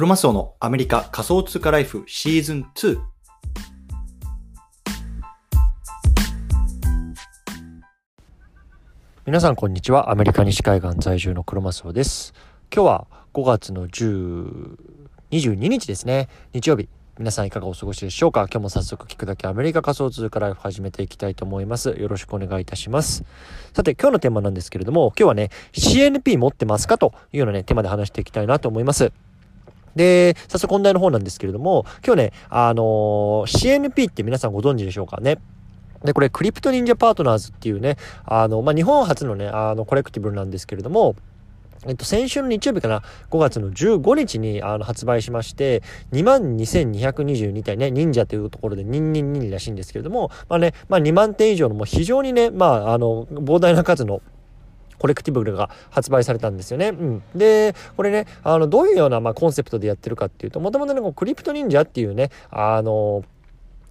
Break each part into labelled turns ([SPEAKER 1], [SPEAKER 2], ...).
[SPEAKER 1] クロマスオのアメリカ仮想通貨ライフシーズン2。
[SPEAKER 2] 皆さんこんにちは。アメリカ西海岸在住のクロマスオです。今日は5月の10 22日ですね。日曜日。皆さんいかがお過ごしでしょうか？今日も早速聞くだけアメリカ仮想通貨ライフ始めていきたいと思います。よろしくお願いいたします。さて今日のテーマなんですけれども、今日はね、CNP 持ってますか？というようなね、テーマで話していきたいなと思います。で、早速本題の方なんですけれども、今日ね、あのー CNP って皆さんご存知でしょうかね。で、これ、クリプト忍者パートナーズっていうね、あの、まあ、日本初のね、あの、コレクティブルなんですけれども、えっと、先週の日曜日かな、5月の15日にあの発売しまして、22,222体ね、忍者というところで、ニンニンニンらしいんですけれども、まあね、まあ2万点以上のもう非常にね、まあ、あの、膨大な数のコレクティブルが発売されたんですよね。うん。で、これね、あの、どういうような、まあ、コンセプトでやってるかっていうと、もともとね、クリプト忍者っていうね、あの、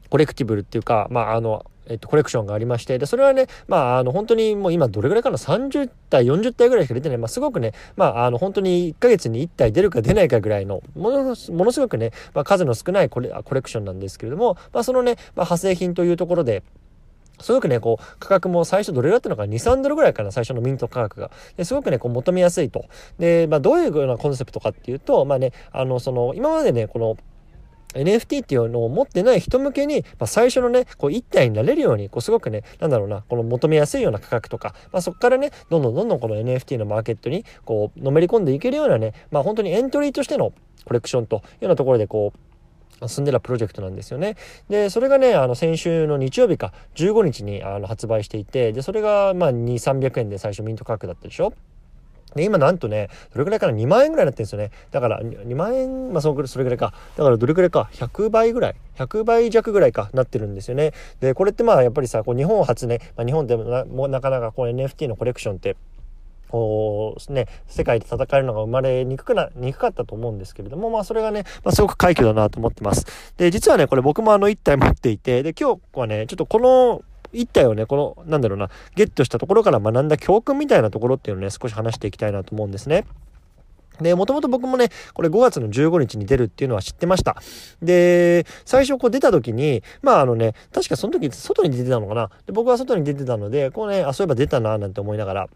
[SPEAKER 2] コレクティブルっていうか、まあ、あの、えっと、コレクションがありまして、で、それはね、まあ、あの、本当にもう今どれぐらいかな、30体、40体ぐらいしか出てない、まあ、すごくね、まあ、あの、本当に1ヶ月に1体出るか出ないかぐらいの、もの、ものすごくね、まあ、数の少ないコレコレクションなんですけれども、まあ、そのね、まあ、派生品というところで、すごくね、こう、価格も最初どれだったのか、2、3ドルぐらいかな、最初のミント価格が。ですごくね、こう、求めやすいと。で、まあ、どういうようなコンセプトかっていうと、まあね、あの、その、今までね、この、NFT っていうのを持ってない人向けに、まあ、最初のね、こう一体になれるように、こうすごくね、なんだろうな、この求めやすいような価格とか、まあ、そこからね、どんどんどんどんこの NFT のマーケットに、こう、のめり込んでいけるようなね、まあ本当にエントリーとしてのコレクションというようなところで、こう、進んでたプロジェクトなんですよね。で、それがね、あの、先週の日曜日か、15日にあの発売していて、で、それが、まあ、2、300円で最初ミント価格だったでしょで、今なんとね、どれくらいかな ?2 万円ぐらいになってるんですよね。だから、2万円、まあそのそれぐらいか。だからどれくらいか ?100 倍ぐらい ?100 倍弱ぐらいかなってるんですよね。で、これってまあやっぱりさ、こう日本初ね、まあ、日本でもなもなかなかこう NFT のコレクションって、こうね、世界で戦えるのが生まれにくくな、にくかったと思うんですけれども、まあそれがね、まあすごく快挙だなと思ってます。で、実はね、これ僕もあの1体持っていて、で、今日はね、ちょっとこの、一体をね、この、なんだろうな、ゲットしたところから学んだ教訓みたいなところっていうのをね、少し話していきたいなと思うんですね。で、もともと僕もね、これ5月の15日に出るっていうのは知ってました。で、最初こう出た時に、まああのね、確かその時外に出てたのかな。で、僕は外に出てたので、こうね、あ、そういえば出たな、なんて思いながら、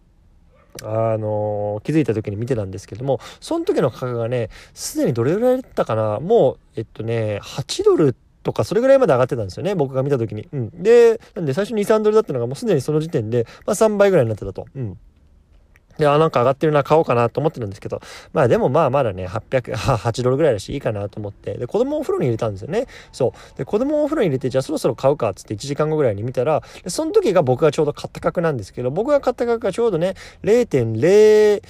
[SPEAKER 2] あの気づいた時に見てたんですけども、その時の価格がね、すでにどれぐらいだったかなもう、えっとね、8ドルとかそれぐらいまで上がってたんですよね僕が見た時に。うん、でなんで最初23ドルだったのがもうすでにその時点で、まあ、3倍ぐらいになってたと。うんで、あ、なんか上がってるな、買おうかなと思ってるんですけど、まあでもまあまだね、800、8ドルぐらいだしいいかなと思って、で、子供をお風呂に入れたんですよね。そう。で、子供をお風呂に入れて、じゃあそろそろ買うかつって1時間後ぐらいに見たら、でその時が僕がちょうど買った価格なんですけど、僕が買った価格がちょうどね、0.015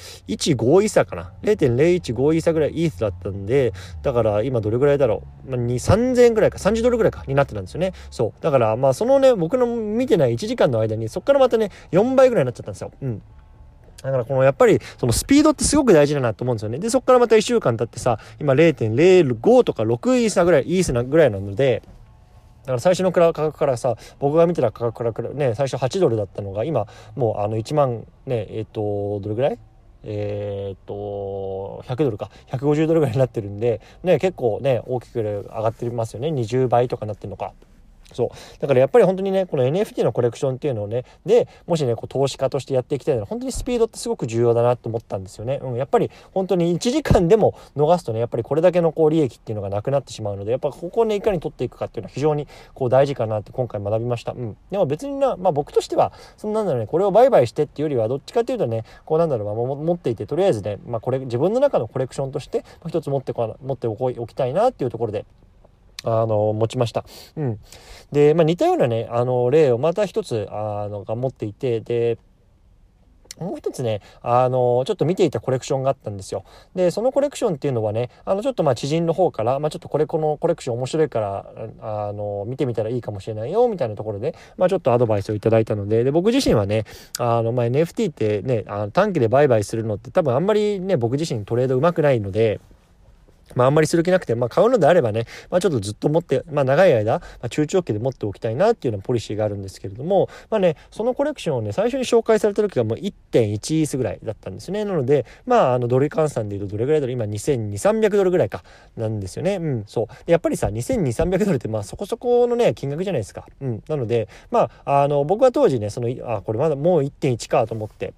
[SPEAKER 2] イーサかな。0.015イーサぐらいイースだったんで、だから今どれぐらいだろう。まあ、2、3000円ぐらいか、30ドルぐらいか、になってたんですよね。そう。だからまあそのね、僕の見てない1時間の間に、そっからまたね、4倍ぐらいになっちゃったんですよ。うん。だからこのやっぱりそのスピードってすごく大事だなと思うんですよね。で、そこからまた1週間経ってさ、今0.05とか6イーサぐらい、イーサぐらいなので、だから最初の価格からさ、僕が見てた価格からね、最初8ドルだったのが今もうあの1万ね、えっ、と、どれぐらい？えー、っと、100ドルか、150ドルぐらいになってるんで、ね、結構ね、大きく上がってますよね。20倍とかなってるのか。そう。だからやっぱり本当にね、この NFT のコレクションっていうのをね、で、もしね、こう投資家としてやっていきたいなら、本当にスピードってすごく重要だなと思ったんですよね。うん、やっぱり本当に1時間でも逃すとね、やっぱりこれだけのこう利益っていうのがなくなってしまうので、やっぱここをね、いかに取っていくかっていうのは非常にこう大事かなって今回学びました。うん。でも別にな、まあ僕としては、そんなんだろうね、これを売買してっていうよりは、どっちかっていうとね、こうなんだろう、まあ、持っていて、とりあえずね、まあこれ、自分の中のコレクションとして、一つ持ってこ、持っておきたいなっていうところで、あの、持ちました。うん。で、まあ、似たようなね、あの、例をまた一つ、あの、が持っていて、で、もう一つね、あの、ちょっと見ていたコレクションがあったんですよ。で、そのコレクションっていうのはね、あの、ちょっとまあ知人の方から、まあちょっとこれ、このコレクション面白いから、あの、見てみたらいいかもしれないよ、みたいなところで、まあちょっとアドバイスをいただいたので、で、僕自身はね、あの、まあ NFT ってね、あの短期で売買するのって多分あんまりね、僕自身トレードうまくないので、まああんまりする気なくて、まあ買うのであればね、まあちょっとずっと持って、まあ長い間、まあ、中長期で持っておきたいなっていうようなポリシーがあるんですけれども、まあね、そのコレクションをね、最初に紹介された時がもう1.1イースぐらいだったんですね。なので、まああのドル換算で言うとどれぐらいだろう？今2200、300ドルぐらいか、なんですよね。うん、そう。やっぱりさ、2200、300ドルってまあそこそこのね、金額じゃないですか。うん。なので、まあ、あの、僕は当時ね、その、あ、これまだもう1.1かと思って、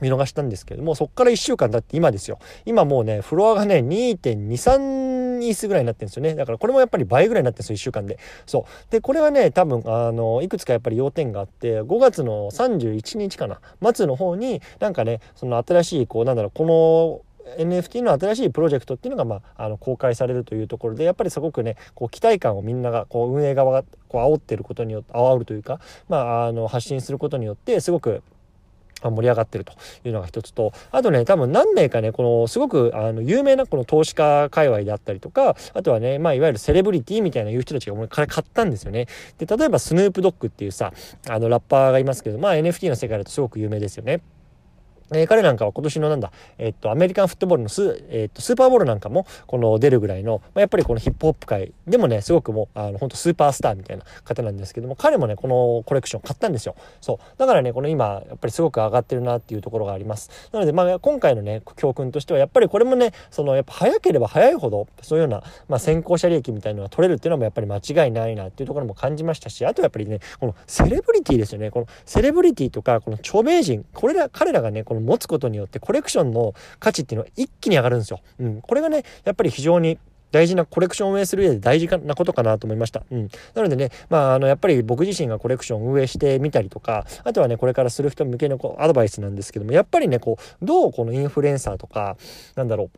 [SPEAKER 2] 見逃したんですけども、そっから1週間経って今ですよ。今もうね、フロアがね、2.23イースぐらいになってるんですよね。だからこれもやっぱり倍ぐらいになってるんですよ、1週間で。そう。で、これはね、多分、あの、いくつかやっぱり要点があって、5月の31日かな、末の方に、なんかね、その新しい、こう、なんだろう、この、NFT の新しいプロジェクトっていうのが、まあ、あの公開されるというところでやっぱりすごくねこう期待感をみんながこう運営側がこう煽ってることによって煽るというか、まあ、あの発信することによってすごく盛り上がってるというのが一つと、あとね、多分何名かね、このすごくあの有名なこの投資家界隈であったりとか、あとはね、まあいわゆるセレブリティみたいな言う人たちが俺から買ったんですよね。で、例えばスヌープドッグっていうさ、あのラッパーがいますけど、まあ NFT の世界だとすごく有名ですよね。えー、彼なんかは今年のなんだ、えっと、アメリカンフットボールのス,、えっと、スーパーボールなんかも、この出るぐらいの、まあ、やっぱりこのヒップホップ界でもね、すごくもう、あの、本当スーパースターみたいな方なんですけども、彼もね、このコレクション買ったんですよ。そう。だからね、この今、やっぱりすごく上がってるなっていうところがあります。なので、まあ、今回のね、教訓としては、やっぱりこれもね、その、やっぱ早ければ早いほど、そういうような、まあ、先行者利益みたいなのが取れるっていうのもやっぱり間違いないなっていうところも感じましたし、あとやっぱりね、このセレブリティですよね。このセレブリティとか、この著名人、これら、彼らがね、この持つことによって、コレクションの価値っていうのは一気に上がるんですよ。うん。これがね、やっぱり非常に大事なコレクションを運営する上で大事なことかなと思いました。うん。なのでね、まあ、あの、やっぱり僕自身がコレクションを運営してみたりとか、あとはね、これからする人向けのこうアドバイスなんですけども、やっぱりね、こう、どうこのインフルエンサーとか、なんだろう、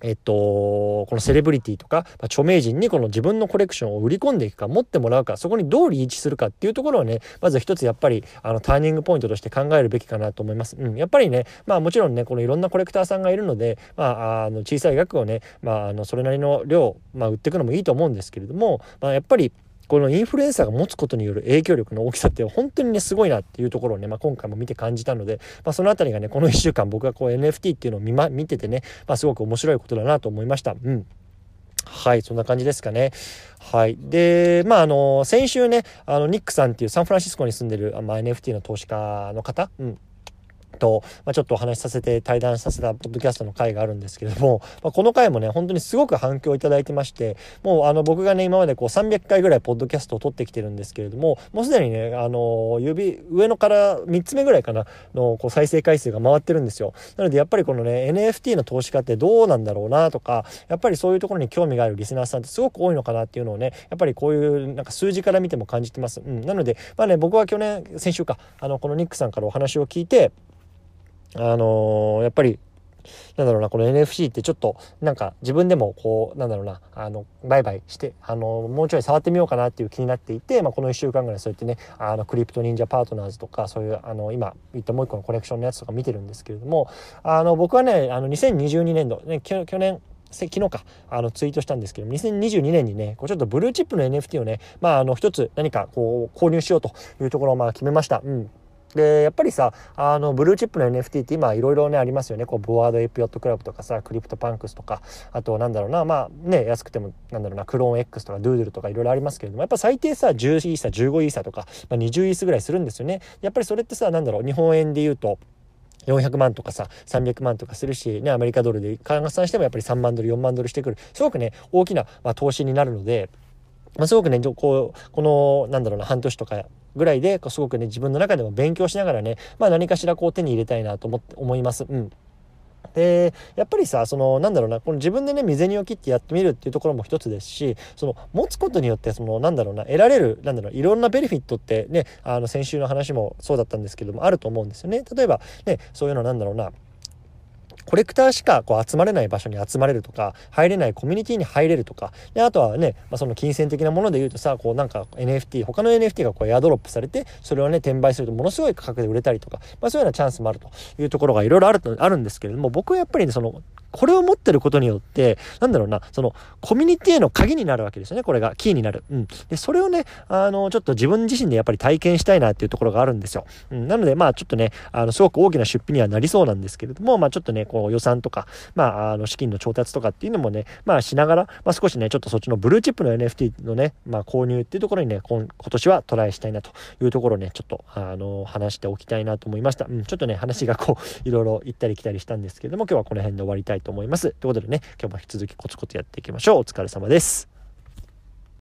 [SPEAKER 2] えっと、このセレブリティとか、まあ、著名人にこの自分のコレクションを売り込んでいくか、持ってもらうか、そこにどうリーチするかっていうところをね、まず一つやっぱり、あの、ターニングポイントとして考えるべきかなと思います。うん。やっぱりね、まあもちろんね、このいろんなコレクターさんがいるので、まあ、あの、小さい額をね、まあ、あの、それなりの量、まあ、売っていくのもいいと思うんですけれども、まあ、やっぱり、このインフルエンサーが持つことによる影響力の大きさって本当にねすごいなっていうところをね、まあ、今回も見て感じたので、まあ、その辺りがねこの1週間僕がこう NFT っていうのを見,、ま、見ててね、まあ、すごく面白いことだなと思いました。うんはい、そんな感じですかね。はい。で、まあ、あの、先週ね、あの、ニックさんっていうサンフランシスコに住んでる、まあ、NFT の投資家の方、うん、と、まあ、ちょっとお話しさせて対談させたポッドキャストの回があるんですけれども、まあ、この回もね本当にすごく反響いただいてましてもうあの僕がね今までこう300回ぐらいポッドキャストを撮ってきてるんですけれどももうすでにねあの指上のから3つ目ぐらいかなのこう再生回数が回ってるんですよ。なのでやっぱりこのね NFT の投資家ってどうなんだろうなとかやっぱりそういうところに興味があるリスナーさんってすごく多いのかなっていうのをねやっぱりこういうなんか数字から見ても感じてます、うん、なのでまあね僕は去年先週かあのこのニックさんからお話を聞いてあのー、やっぱりなんだろうな、この NFC ってちょっと、なんか自分でもこう、なんだろうな、あの、売買して、あの、もうちょい触ってみようかなっていう気になっていて、まあ、この1週間ぐらいそうやってね、あの、クリプト忍者パートナーズとか、そういう、あの、今言ったもう一個のコレクションのやつとか見てるんですけれども、あの、僕はね、あの、2022年度、ね、去年、昨日か、あの、ツイートしたんですけど、2022年にね、こうちょっとブルーチップの NFT をね、まあ、あの、一つ何かこう、購入しようというところをまあ決めました。うん。で、やっぱりさ、あの、ブルーチップの NFT って今いろいろね、ありますよね。こう、 Bored Ape Yacht Club とかさ、 CryptoPunks とか、あと、なんだろうな、まあね、安くても、なんだろうな、 Clone X とか、 Doodles とかいろいろありますけれども、やっぱ最低さ、10イーサ、15イーサとか、まあ、20イーサぐらいするんですよね。やっぱりそれってさ、なんだろう、日本円で言うと、400万とかさ300万とかするし、ね、アメリカドルで換算してもやっぱり3万ドル4万ドルしてくるすごくね大きな、まあ、投資になるのでまあ、すごくね、こう、この、なんだろうな、半年とかぐらいで、すごくね、自分の中でも勉強しながらね、まあ何かしらこう手に入れたいなと思って、思います。うん。でやっぱりさそのなんだろうなこの自分でね身銭を切ってやってみるっていうところも一つですしその持つことによってそのなんだろうな得られるなんだろういろんなベネフィットってねあの先週の話もそうだったんですけどもあると思うんですよね。例えばねそういうのなんだろうなコレクターしかこう集まれない場所に集まれるとか入れないコミュニティに入れるとかであとはね、まあ、その金銭的なもので言うとさこうなんか NFT 他の NFT がこうエアドロップされてそれをね転売するとものすごい価格で売れたりとか、まあ、そういうようなチャンスもあるというところがいろいろあるとあるんですけれども僕はやっぱりねそのこれを持ってることによって、なんだろうな、その、コミュニティへの鍵になるわけですよね、これが。キーになる。うん。で、それをね、あの、ちょっと自分自身でやっぱり体験したいなっていうところがあるんですよ。うん。なので、まあ、ちょっとね、あの、すごく大きな出費にはなりそうなんですけれども、まあ、ちょっとね、ここう予算とか、まあ、あの資金の調達とかっていうのもね、まあしながら、まあ少しね、ちょっとそっちのブルーチップの NFT のね、まあ購入っていうところにね、今年はトライしたいなというところをね、ちょっと、あの、話しておきたいなと思いました。うん、ちょっとね、話がこう、いろいろ行ったり来たりしたんですけれども、今日はこの辺で終わりたいと思います。ということでね、今日も引き続きコツコツやっていきましょう。お疲れ様です。